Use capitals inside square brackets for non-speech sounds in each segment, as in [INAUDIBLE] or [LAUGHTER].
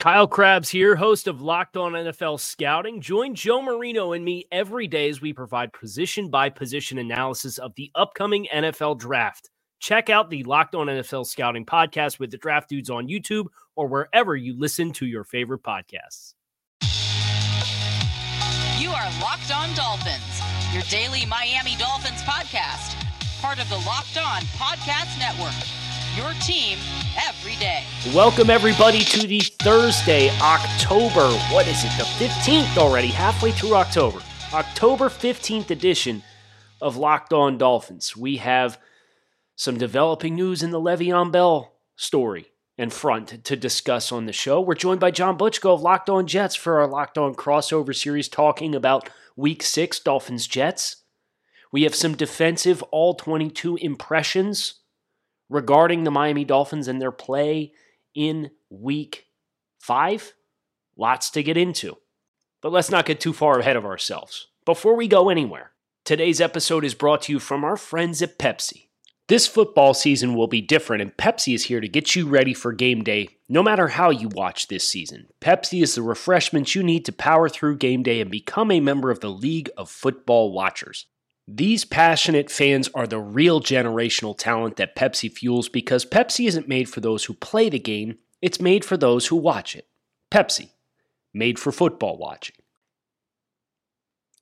Kyle Crabbs here, host of Locked On NFL Scouting. Join Joe Marino and me every day as we provide position by position analysis of the upcoming NFL draft. Check out the Locked On NFL Scouting podcast with the draft dudes on YouTube or wherever you listen to your favorite podcasts. You are Locked On Dolphins, your daily Miami Dolphins podcast, part of the Locked On Podcast Network. Your team every day. Welcome, everybody, to the Thursday, October, what is it, the 15th already, halfway through October. October 15th edition of Locked On Dolphins. We have some developing news in the Le'Veon Bell story and front to discuss on the show. We're joined by John Butchko of Locked On Jets for our Locked On crossover series talking about Week 6 Dolphins Jets. We have some defensive all 22 impressions regarding the Miami Dolphins and their play in week five. Lots to get into. But let's not get too far ahead of ourselves. Before we go anywhere, today's episode is brought to you from our friends at Pepsi. This football season will be different, and Pepsi is here to get you ready for game day no matter how you watch this season. Pepsi is the refreshment you need to power through game day and become a member of the League of Football Watchers. These passionate fans are the real generational talent that Pepsi fuels because Pepsi isn't made for those who play the game, it's made for those who watch it. Pepsi, made for football watching.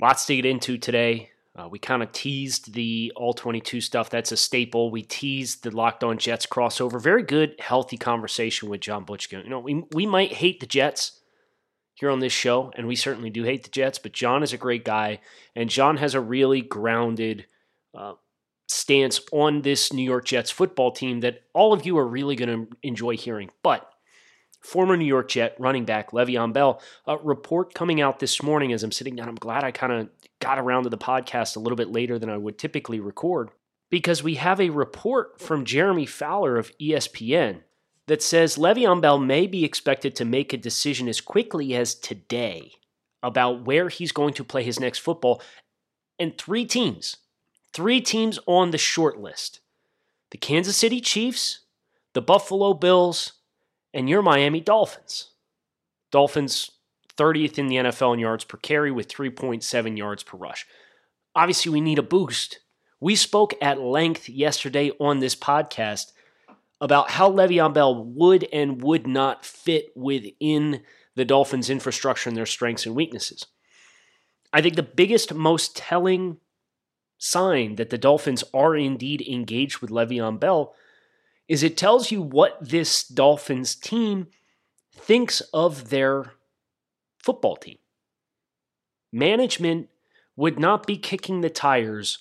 Lots to get into today. Uh, we kind of teased the All 22 stuff. That's a staple. We teased the Locked On Jets crossover. Very good, healthy conversation with John Butchko. You know, we, we might hate the Jets here on this show, and we certainly do hate the Jets, but John is a great guy, and John has a really grounded uh, stance on this New York Jets football team that all of you are really going to enjoy hearing. But former New York Jet running back Le'Veon Bell, a report coming out this morning as I'm sitting down. I'm glad I kind of got around to the podcast a little bit later than I would typically record because we have a report from Jeremy Fowler of ESPN that says Le'Veon Bell may be expected to make a decision as quickly as today about where he's going to play his next football. And three teams, three teams on the short list the Kansas City Chiefs, the Buffalo Bills, and your Miami Dolphins. Dolphins 30th in the NFL in yards per carry with 3.7 yards per rush. Obviously, we need a boost. We spoke at length yesterday on this podcast about how Le'Veon Bell would and would not fit within the Dolphins' infrastructure and their strengths and weaknesses. I think the biggest, most telling sign that the Dolphins are indeed engaged with Le'Veon Bell is it tells you what this Dolphins team thinks of their football team. Management would not be kicking the tires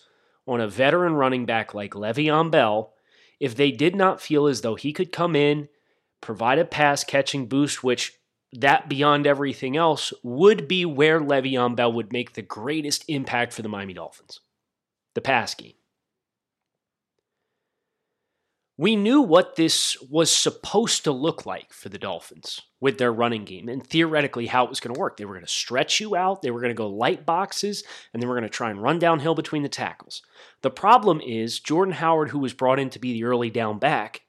on a veteran running back like Le'Veon Bell if they did not feel as though he could come in, provide a pass catching boost, which that beyond everything else would be where Le'Veon Bell would make the greatest impact for the Miami Dolphins. The pass game. We knew what this was supposed to look like for the Dolphins with their running game and theoretically how it was going to work. They were going to stretch you out, they were going to go light boxes, and they were going to try and run downhill between the tackles. The problem is Jordan Howard, who was brought in to be the early down back,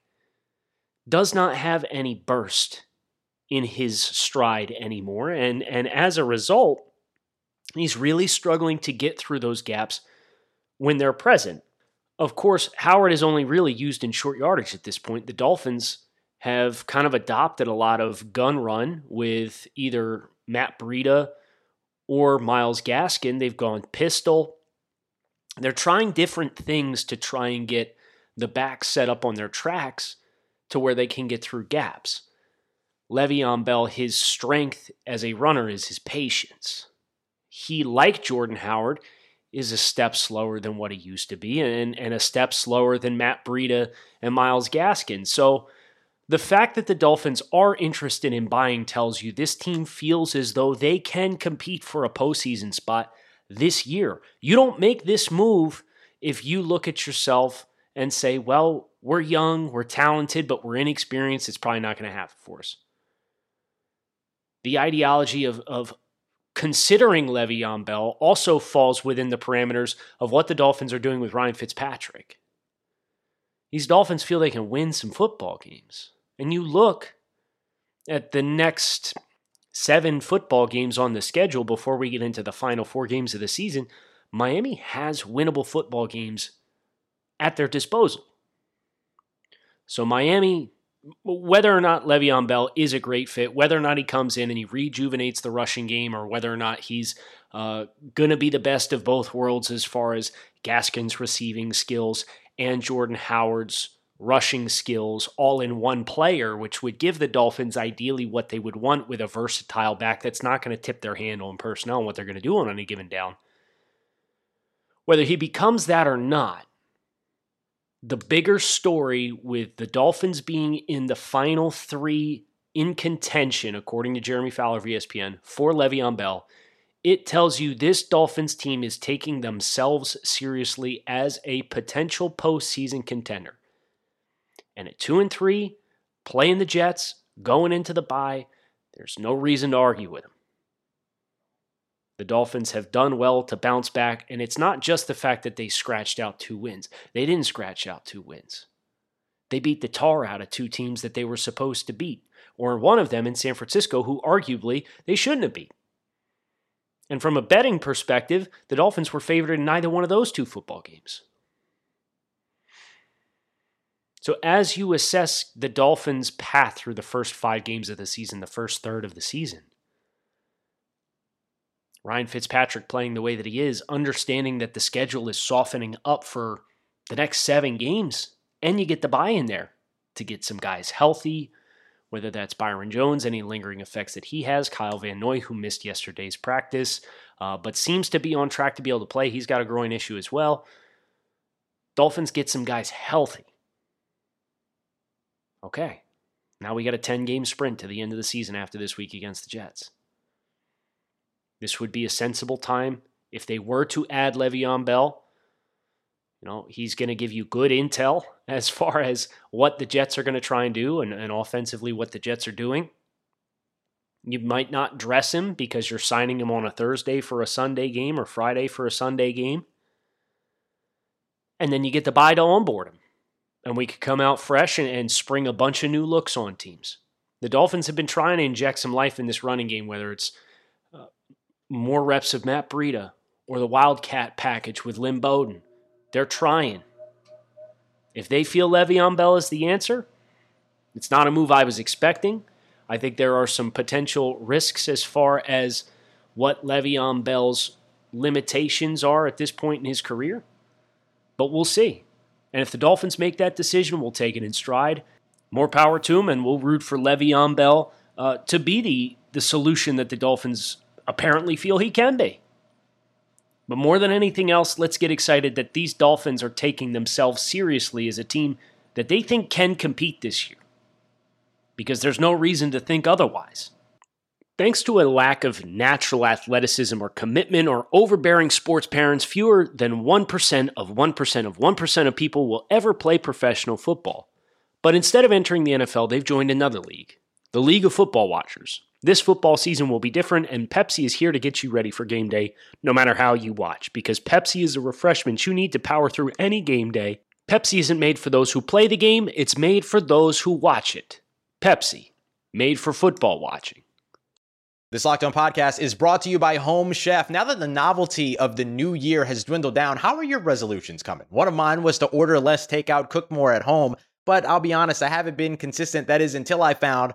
does not have any burst in his stride anymore. And, and as a result, he's really struggling to get through those gaps when they're present. Of course, Howard is only really used in short yardage at this point. The Dolphins have kind of adopted a lot of gun run with either Matt Breida or Myles Gaskin. They've gone pistol. They're trying different things to try and get the back set up on their tracks to where they can get through gaps. Le'Veon Bell, his strength as a runner is his patience. He, like Jordan Howard, is a step slower than what he used to be and, and a step slower than Matt Breida and Myles Gaskin. So the fact that the Dolphins are interested in buying tells you this team feels as though they can compete for a postseason spot this year. You don't make this move if you look at yourself and say, well, we're young, we're talented, but we're inexperienced. It's probably not going to happen for us. The ideology of, of considering Le'Veon Bell also falls within the parameters of what the Dolphins are doing with Ryan Fitzpatrick. These Dolphins feel they can win some football games. And you look at the next seven football games on the schedule before we get into the final four games of the season, Miami has winnable football games at their disposal. So Miami whether or not Le'Veon Bell is a great fit, whether or not he comes in and he rejuvenates the rushing game, or whether or not he's uh, going to be the best of both worlds as far as Gaskin's receiving skills and Jordan Howard's rushing skills all in one player, which would give the Dolphins ideally what they would want with a versatile back that's not going to tip their handle in personnel and what they're going to do on any given down. Whether he becomes that or not, the bigger story with the Dolphins being in the final three in contention, according to Jeremy Fowler of ESPN, for Le'Veon Bell, it tells you this Dolphins team is taking themselves seriously as a potential postseason contender. And at two and three, playing the Jets, going into the bye, there's no reason to argue with them. The Dolphins have done well to bounce back, and it's not just the fact that they scratched out two wins. They didn't scratch out two wins. They beat the tar out of two teams that they were supposed to beat, or one of them in San Francisco, who arguably they shouldn't have beat. And from a betting perspective, the Dolphins were favored in neither one of those two football games. So, as you assess the Dolphins' path through the first five games of the season, the first third of the season, Ryan Fitzpatrick playing the way that he is, understanding that the schedule is softening up for the next seven games, and you get the bye in there to get some guys healthy, whether that's Byron Jones, any lingering effects that he has, Kyle Van Noy, who missed yesterday's practice, uh, but seems to be on track to be able to play. He's got a groin issue as well. Dolphins get some guys healthy. Okay, now we got a 10 game sprint to the end of the season after this week against the Jets. This would be a sensible time if they were to add Le'Veon Bell. You know, he's going to give you good intel [LAUGHS] as far as what the Jets are going to try and do and, and offensively what the Jets are doing. You might not dress him because you're signing him on a Thursday for a Sunday game or Friday for a Sunday game. And then you get the bye to onboard him. And we could come out fresh and, and spring a bunch of new looks on teams. The Dolphins have been trying to inject some life in this running game, whether it's more reps of Matt Breida or the Wildcat package with Lynn Bowden. They're trying. If they feel Le'Veon Bell is the answer, it's not a move I was expecting. I think there are some potential risks as far as what Le'Veon Bell's limitations are at this point in his career, but we'll see. And if the Dolphins make that decision, we'll take it in stride. More power to them, and we'll root for Le'Veon Bell uh, to be the, the solution that the Dolphins apparently feel he can be. But more than anything else, let's get excited that these Dolphins are taking themselves seriously as a team that they think can compete this year. Because there's no reason to think otherwise. Thanks to a lack of natural athleticism or commitment or overbearing sports parents, fewer than 1% of 1% of 1% of people will ever play professional football. But instead of entering the NFL, they've joined another league, the League of Football Watchers. This football season will be different, and Pepsi is here to get you ready for game day no matter how you watch, because Pepsi is a refreshment you need to power through any game day. Pepsi isn't made for those who play the game, it's made for those who watch it. Pepsi, made for football watching. This Locked On podcast is brought to you by Home Chef. Now that the novelty of the new year has dwindled down, how are your resolutions coming? One of mine was to order less takeout, cook more at home, but I'll be honest, I haven't been consistent. That is until I found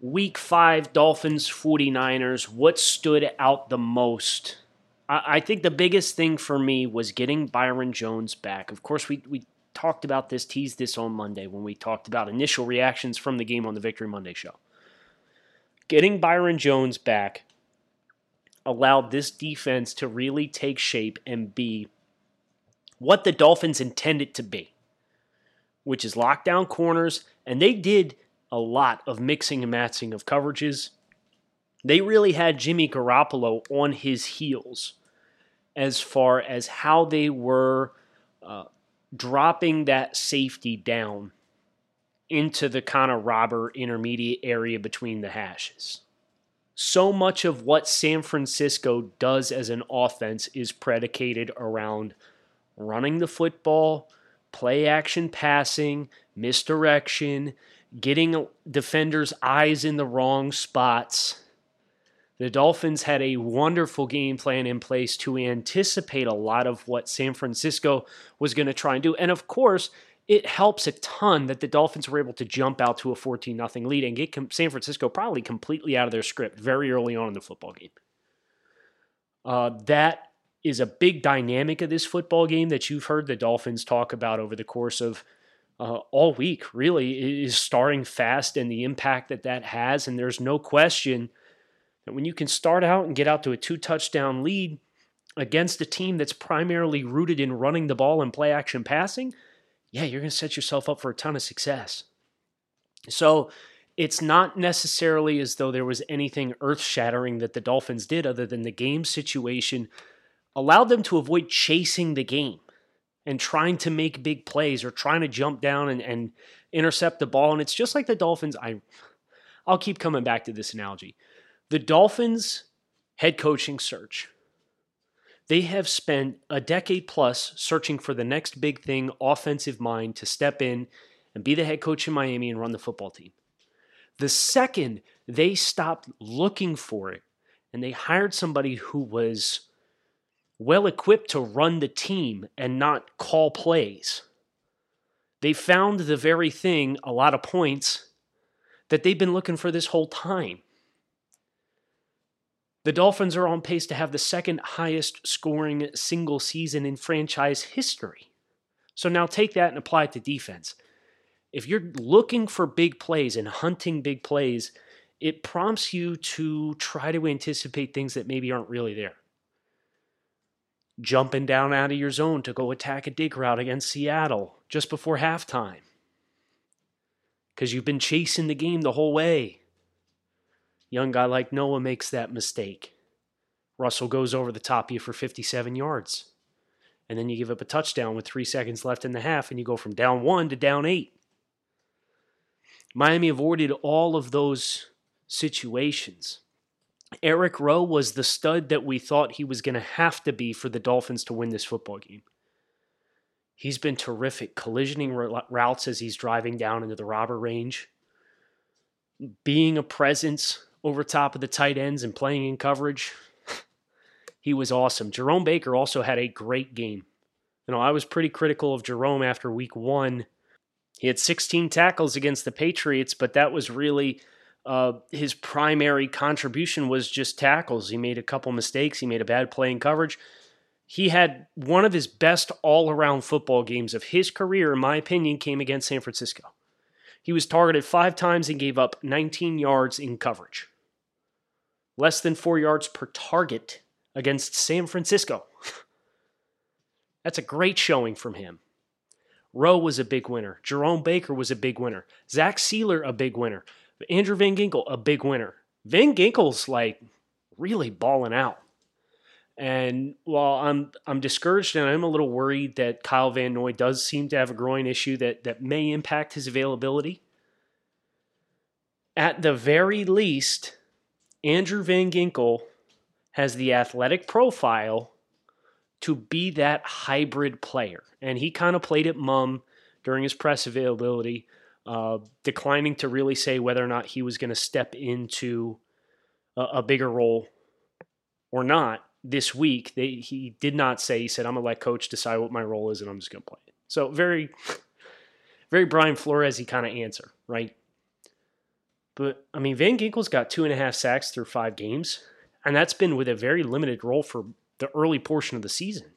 Week five, Dolphins 49ers. What stood out the most? I, I think the biggest thing for me was getting Byron Jones back. Of course, we, we talked about this, teased this on Monday when we talked about initial reactions from the game on the Victory Monday show. Getting Byron Jones back allowed this defense to really take shape and be what the Dolphins intended to be, which is lockdown corners. And they did a lot of mixing and matching of coverages. They really had Jimmy Garoppolo on his heels as far as how they were uh, dropping that safety down into the kind of robber intermediate area between the hashes. So much of what San Francisco does as an offense is predicated around running the football, play action passing, misdirection, getting defenders' eyes in the wrong spots the Dolphins had a wonderful game plan in place to anticipate a lot of what San Francisco was going to try and do. And of course, it helps a ton that the Dolphins were able to jump out to a 14 0 lead and get San Francisco probably completely out of their script very early on in the football game. Uh, that is a big dynamic of this football game that you've heard the Dolphins talk about over the course of uh, all week, really, is starting fast and the impact that that has. And there's no question that when you can start out and get out to a two touchdown lead against a team that's primarily rooted in running the ball and play action passing, yeah, you're going to set yourself up for a ton of success. So it's not necessarily as though there was anything earth shattering that the Dolphins did, other than the game situation allowed them to avoid chasing the game and trying to make big plays or trying to jump down and, and intercept the ball. And it's just like the Dolphins. I, I'll keep coming back to this analogy. The Dolphins' head coaching search. They have spent a decade plus searching for the next big thing, offensive mind, to step in and be the head coach in Miami and run the football team. The second they stopped looking for it and they hired somebody who was well equipped to run the team and not call plays, they found the very thing, a lot of points, that they've been looking for this whole time. The Dolphins are on pace to have the second highest scoring single season in franchise history. So now take that and apply it to defense. If you're looking for big plays and hunting big plays, it prompts you to try to anticipate things that maybe aren't really there. Jumping down out of your zone to go attack a dig route against Seattle just before halftime. Because you've been chasing the game the whole way. Young guy like Noah makes that mistake. Russell goes over the top of you for 57 yards. And then you give up a touchdown with three seconds left in the half, and you go from down one to down eight. Miami avoided all of those situations. Eric Rowe was the stud that we thought he was going to have to be for the Dolphins to win this football game. He's been terrific, collisioning routes as he's driving down into the robber range, being a presence over top of the tight ends and playing in coverage. [LAUGHS] he was awesome. Jerome Baker also had a great game. You know, I was pretty critical of Jerome after week one. He had 16 tackles against the Patriots, but that was really uh, his primary contribution was just tackles. He made a couple mistakes. He made a bad play in coverage. He had one of his best all around football games of his career, in my opinion, came against San Francisco. He was targeted five times and gave up 19 yards in coverage less than four yards per target against San Francisco. [LAUGHS] That's a great showing from him. Rowe was a big winner. Jerome Baker was a big winner. Zach Sieler, a big winner. Andrew Van Ginkel, a big winner. Van Ginkel's like really balling out. And while I'm I'm discouraged and I'm a little worried that Kyle Van Noy does seem to have a groin issue that that may impact his availability. At the very least, Andrew Van Ginkel has the athletic profile to be that hybrid player. And he kind of played it mum during his press availability, uh, declining to really say whether or not he was going to step into a, a, bigger role or not this week. They, he did not say, he said, I'm going to let coach decide what my role is and I'm just going to play it. So very, very Brian Flores, kind of answer, right? But I mean, Van Ginkel's got two and a half sacks through five games, and that's been with a very limited role for the early portion of the season.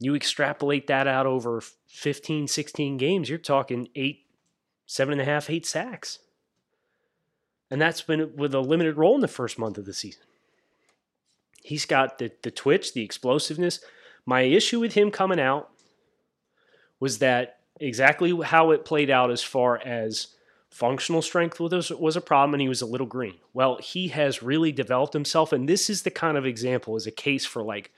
You extrapolate that out over 15, 16 games, you're talking eight, seven and a half, eight sacks. And that's been with a limited role in the first month of the season. He's got the, the twitch, the explosiveness. My issue with him coming out was that exactly how it played out as far as functional strength was, was a problem and he was a little green. Well, he has really developed himself. And this is the kind of example, is a case for like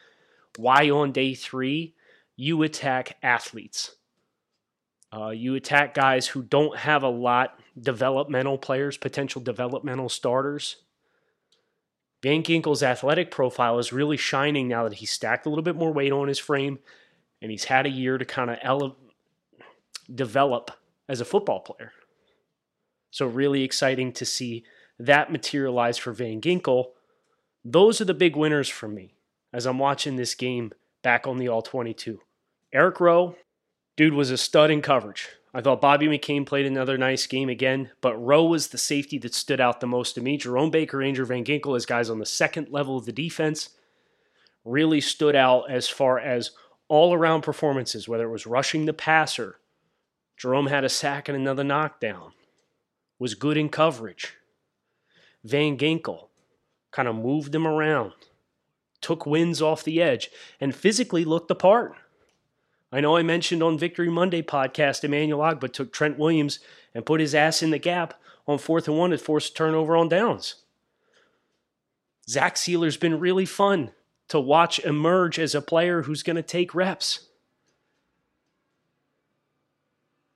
why on day three you attack athletes. Uh, you attack guys who don't have a lot, developmental players, potential developmental starters. Van Ginkel's athletic profile is really shining now that he's stacked a little bit more weight on his frame and he's had a year to kind of ele- develop as a football player. So, really exciting to see that materialize for Van Ginkel. Those are the big winners for me as I'm watching this game back on the All 22. Eric Rowe, dude, was a stud in coverage. I thought Bobby McCain played another nice game again, but Rowe was the safety that stood out the most to me. Jerome Baker, Andrew Van Ginkel, as guys on the second level of the defense, really stood out as far as all around performances, whether it was rushing the passer. Jerome had a sack and another knockdown was good in coverage. Van Ginkel kind of moved him around, took wins off the edge, and physically looked the part. I know I mentioned on Victory Monday podcast Emmanuel Ogbah took Trent Williams and put his ass in the gap on fourth and one and forced a turnover on downs. Zach Sieler's been really fun to watch emerge as a player who's going to take reps.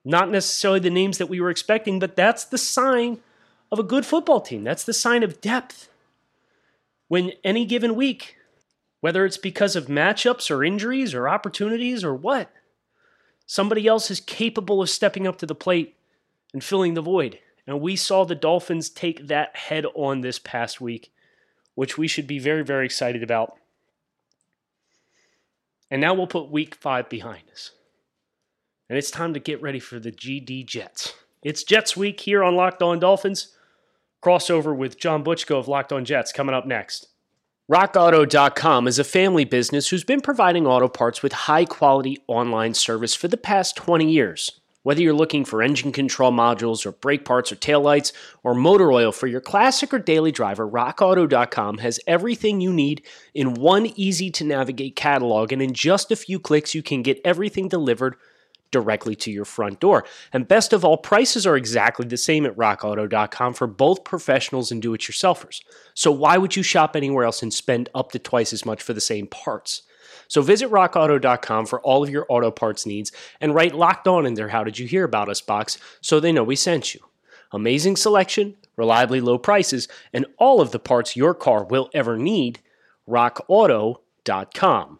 Not necessarily the names that we were expecting, but that's the sign of a good football team. That's the sign of depth. When any given week, whether it's because of matchups or injuries or opportunities or what, somebody else is capable of stepping up to the plate and filling the void. And we saw the Dolphins take that head on this past week, which we should be very, very excited about. And now we'll put week five behind us and it's time to get ready for the GD Jets. It's Jets Week here on Locked On Dolphins. Crossover with John Butchko of Locked On Jets coming up next. RockAuto.com is a family business who's been providing auto parts with high quality online service for the past 20 years. Whether you're looking for engine control modules or brake parts or taillights or motor oil for your classic or daily driver, RockAuto.com has everything you need in one easy to navigate catalog, and in just a few clicks, you can get everything delivered directly to your front door. And best of all, prices are exactly the same at rockauto.com for both professionals and do it yourselfers. So why would you shop anywhere else and spend up to twice as much for the same parts? So visit rockauto.com for all of your auto parts needs and write locked on in their How Did You Hear About Us box so they know we sent you. Amazing selection, reliably low prices, and all of the parts your car will ever need. RockAuto.com.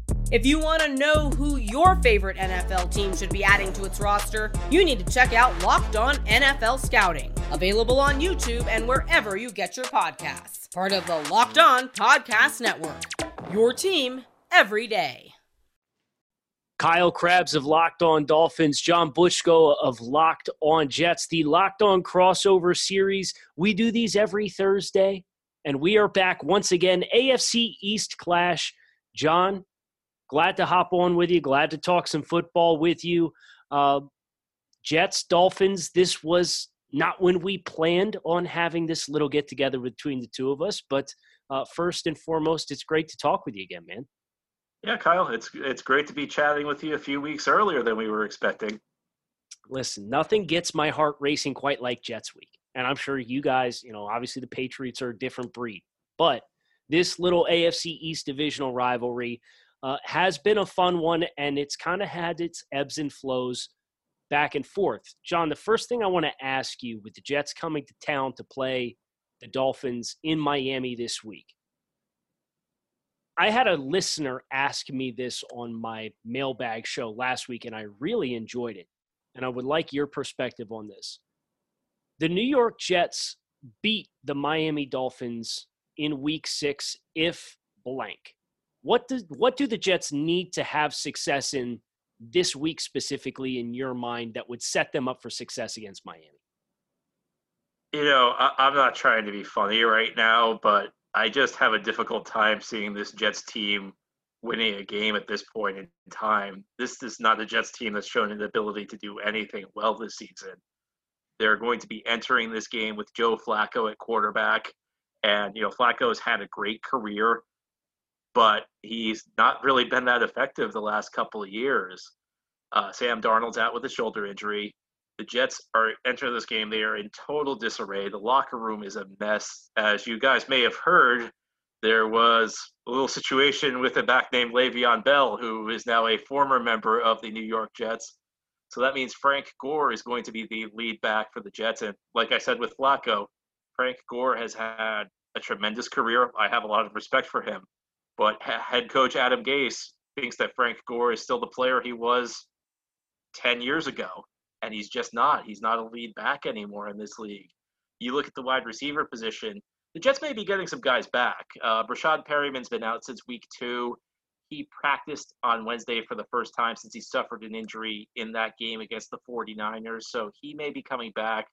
If you want to know who your favorite NFL team should be adding to its roster, you need to check out Locked On NFL Scouting, available on YouTube and wherever you get your podcasts. Part of the Locked On Podcast Network. Your team every day. Kyle Crabbs of Locked On Dolphins, John Butchko of Locked On Jets, the Locked On crossover series. We do these every Thursday, and we are back once again. AFC East Clash. John, glad to hop on with you. Glad to talk some football with you. Uh, Jets, Dolphins, this was not when we planned on having this little get together between the two of us, but uh, first and foremost, it's great to talk with you again, man. Yeah, Kyle, it's it's great to be chatting with you a few weeks earlier than we were expecting. Listen, nothing gets my heart racing quite like Jets Week. And I'm sure you guys, you know, obviously the Patriots are a different breed, but this little AFC East divisional rivalry uh, has been a fun one, and it's kind of had its ebbs and flows back and forth. John, the first thing I want to ask you with the Jets coming to town to play the Dolphins in Miami this week. I had a listener ask me this on my mailbag show last week, and I really enjoyed it. And I would like your perspective on this. The New York Jets beat the Miami Dolphins in week six if blank. What do, what do the Jets need to have success in this week specifically in your mind that would set them up for success against Miami? You know, I, am not trying to be funny right now, but I just have a difficult time seeing this Jets team winning a game at this point in time. This is not a Jets team that's shown an ability to do anything well this season. They're going to be entering this game with Joe Flacco at quarterback. And, you know, Flacco has had a great career but he's not really been that effective the last couple of years. Uh, Sam Darnold's out with a shoulder injury. The Jets are entering this game. They are in total disarray. The locker room is a mess. As you guys may have heard, there was a little situation with a back named Le'Veon Bell, who is now a former member of the New York Jets. So that means Frank Gore is going to be the lead back for the Jets. And like I said with Flacco, Frank Gore has had a tremendous career. I have a lot of respect for him. But head coach Adam Gase thinks that Frank Gore is still the player he was 10 years ago, and he's just not. He's not a lead back anymore in this league. You look at the wide receiver position, the Jets may be getting some guys back. Uh, Breshad Perriman's been out since week two. He practiced on Wednesday for the first time since he suffered an injury in that game against the 49ers, so he may be coming back.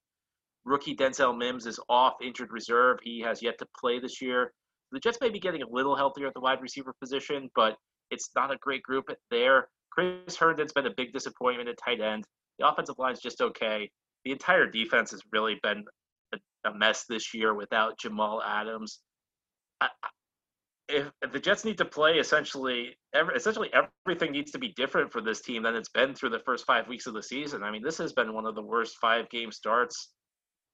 Rookie Denzel Mims is off injured reserve. He has yet to play this year. The Jets may be getting a little healthier at the wide receiver position, but it's not a great group there. Chris Herndon's been a big disappointment at tight end. The offensive line's just okay. The entire defense has really been a, mess this year without Jamal Adams. I, if, if, the Jets need to play essentially, every, essentially everything needs to be different for this team than it's been through the first five weeks of the season. I mean, this has been one of the worst five game starts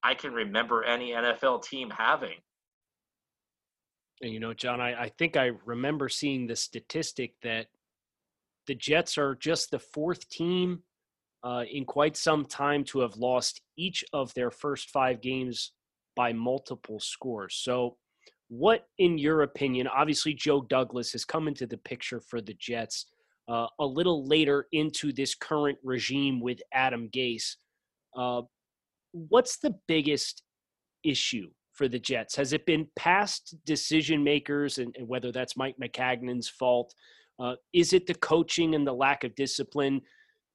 I can remember any NFL team having. And, you know, John, I, I think I remember seeing the statistic that the Jets are just the fourth team uh, in quite some time to have lost each of their first five games by multiple scores. So, what, in your opinion, obviously Joe Douglas has come into the picture for the Jets uh, a little later into this current regime with Adam Gase. Uh, what's the biggest issue for the Jets? Has it been past decision makers, and, and whether that's Mike Maccagnan's fault? Uh, is it the coaching and the lack of discipline?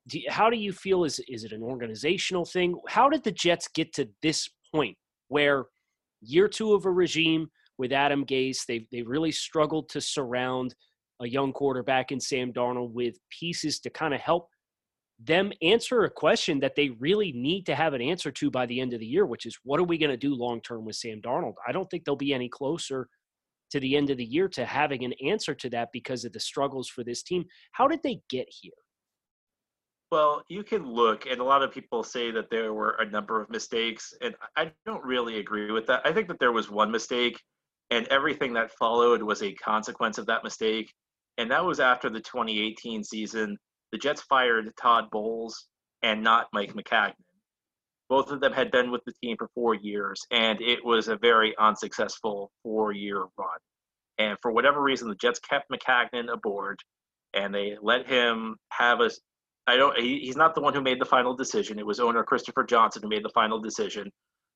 Do you, how do you feel? Is is it an organizational thing? How did the Jets get to this point where year two of a regime with Adam Gase, they they really struggled to surround a young quarterback in Sam Darnold with pieces to kind of help them answer a question that they really need to have an answer to by the end of the year, which is what are we going to do long term with Sam Darnold? I don't think they'll be any closer to the end of the year to having an answer to that because of the struggles for this team. How did they get here? Well, you can look, and a lot of people say that there were a number of mistakes, and I don't really agree with that. I think that there was one mistake, and everything that followed was a consequence of that mistake. And that was after the 2018 season the Jets fired Todd Bowles and not Mike Maccagnan. Both of them had been with the team for four years, and it was a very unsuccessful four year run. And for whatever reason, the Jets kept Maccagnan aboard and they let him have a. I don't. He, he's not the one who made the final decision. It was owner Christopher Johnson who made the final decision.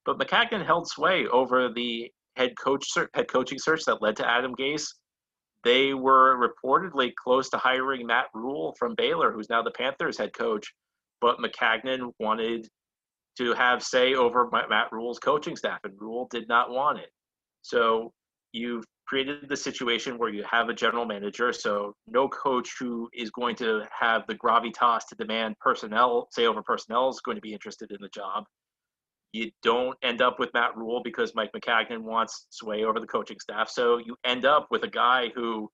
But Maccagnan held sway over the head coach head coaching search that led to Adam Gase they were reportedly close to hiring Matt Rhule from Baylor, who's now the Panthers head coach, but Maccagnan wanted to have say over Matt Rhule's coaching staff, and Rhule did not want it. So you've created the situation where you have a general manager, so no coach who is going to have the gravitas to demand personnel, say over personnel, is going to be interested in the job. You don't end up with Matt Rhule because Mike Maccagnan wants sway over the coaching staff. So you end up with a guy who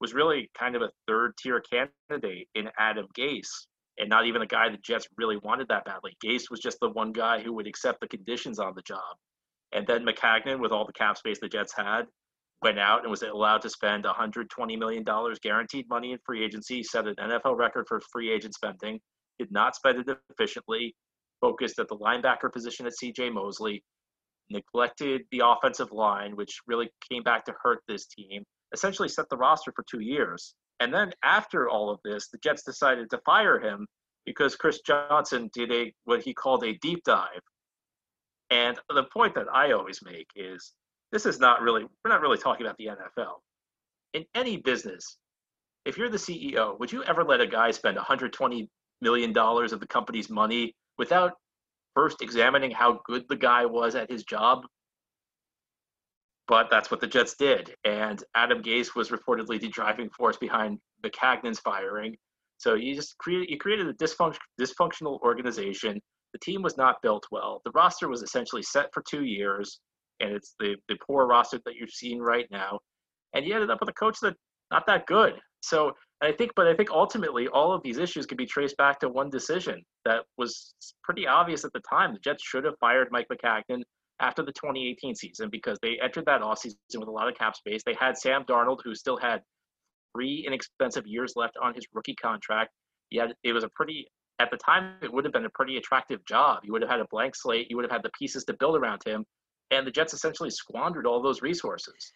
was really kind of a third tier candidate in Adam Gase, and not even a guy the Jets really wanted that badly. Gase was just the one guy who would accept the conditions on the job. And then Maccagnan, with all the cap space the Jets had, went out and was allowed to spend $120 million guaranteed money in free agency, set an NFL record for free agent spending, did not spend it efficiently, focused at the linebacker position at CJ Mosley, neglected the offensive line, which really came back to hurt this team, essentially set the roster for two years. And then after all of this, the Jets decided to fire him because Chris Johnson did a what he called a deep dive. And the point that I always make is this is not really we're not really talking about the NFL. In any business, if you're the CEO, would you ever let a guy spend 120 million dollars of the company's money without first examining how good the guy was at his job. But that's what the Jets did. And Adam Gase was reportedly the driving force behind Maccagnan's firing. So you just created you created a dysfunction, dysfunctional organization. The team was not built well. The roster was essentially set for two years, and it's the, the poor roster that you're seeing right now. And you ended up with a coach that not that good. So I think, but I think ultimately all of these issues can be traced back to one decision that was pretty obvious at the time. The Jets should have fired Mike Maccagnan after the 2018 season because they entered that offseason with a lot of cap space. They had Sam Darnold, who still had three inexpensive years left on his rookie contract. Yet it was a pretty, at the time, it would have been a pretty attractive job. You would have had a blank slate. You would have had the pieces to build around him. And the Jets essentially squandered all those resources.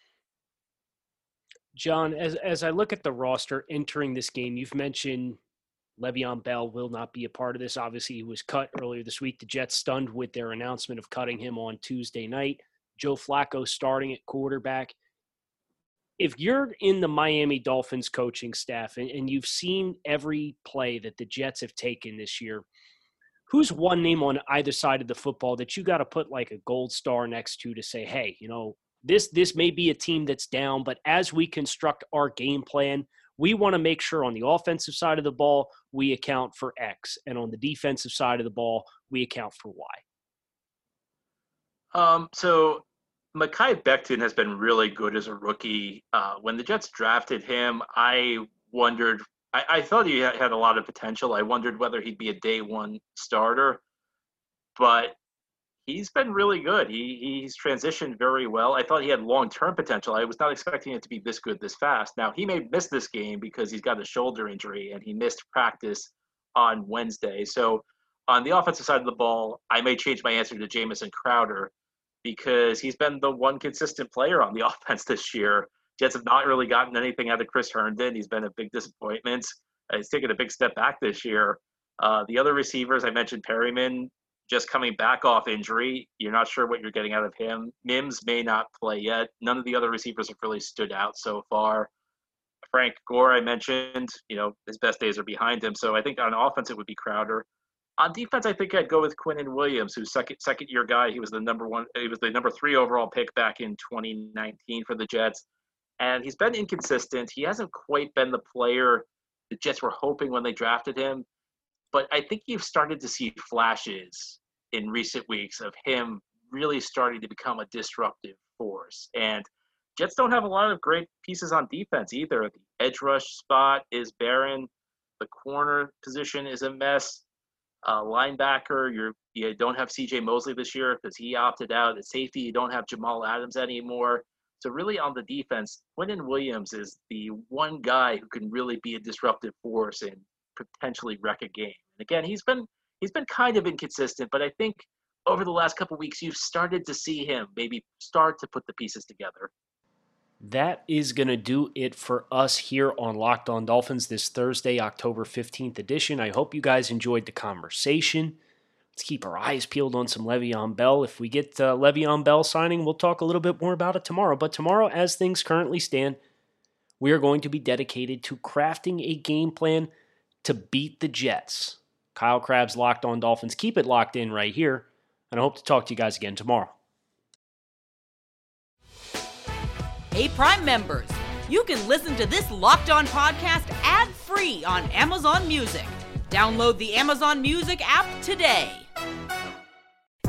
John, as as I look at the roster entering this game, you've mentioned Le'Veon Bell will not be a part of this. Obviously, he was cut earlier this week. The Jets stunned with their announcement of cutting him on Tuesday night. Joe Flacco starting at quarterback. If you're in the Miami Dolphins coaching staff and, and you've seen every play that the Jets have taken this year, who's one name on either side of the football that you got to put like a gold star next to to say, hey, you know, this this may be a team that's down, but as we construct our game plan, we want to make sure on the offensive side of the ball we account for X, and on the defensive side of the ball we account for Y. Um, so Mekhi Becton has been really good as a rookie. Uh, when the Jets drafted him, I wondered. I, I thought he had a lot of potential. I wondered whether he'd be a day one starter, but he's been really good. He he's transitioned very well. I thought he had long term potential. I was not expecting it to be this good this fast. Now he may miss this game because he's got a shoulder injury and he missed practice on Wednesday. So on the offensive side of the ball, I may change my answer to Jamison Crowder because he's been the one consistent player on the [LAUGHS] offense this year. Jets have not really gotten anything out of Chris Herndon. He's been a big disappointment. he's taken a big step back this year. Uh, the other receivers, I mentioned Perriman, just coming back off injury. You're not sure what you're getting out of him. Mims may not play yet. None of the other receivers have really stood out so far. Frank Gore, I mentioned, you know, his best days are behind him. So I think on offense it would be Crowder. On defense, I think I'd go with Quinnen Williams, who's second second year guy. He was the number one. He was the number three overall pick back in 2019 for the Jets, and he's been inconsistent. He hasn't quite been the player the Jets were hoping when they drafted him but I think you've started to see flashes in recent weeks of him really starting to become a disruptive force. And Jets don't have a lot of great pieces on defense either. The edge rush spot is barren. The corner position is a mess. Uh, linebacker, you're, you don't have C.J. Mosley this year because he opted out. At safety, you don't have Jamal Adams anymore. So really, on the defense, Quinnen Williams is the one guy who can really be a disruptive force and potentially wreck a game. And again, he's been he's been kind of inconsistent, but I think over the last couple weeks you've started to see him maybe start to put the pieces together. That is going to do it for us here on Locked On Dolphins this Thursday, October 15th edition. I hope you guys enjoyed the conversation. Let's keep our eyes peeled on some Le'Veon Bell. If we get uh, Le'Veon Bell signing, we'll talk a little bit more about it tomorrow. But tomorrow, as things currently stand, we are going to be dedicated to crafting a game plan to beat the Jets. Kyle Crabbs locked on Dolphins. Keep it locked in right here, and I hope to talk to you guys again tomorrow. Hey Prime members, you can listen to this Locked On podcast ad free on Amazon Music. Download the Amazon Music app today.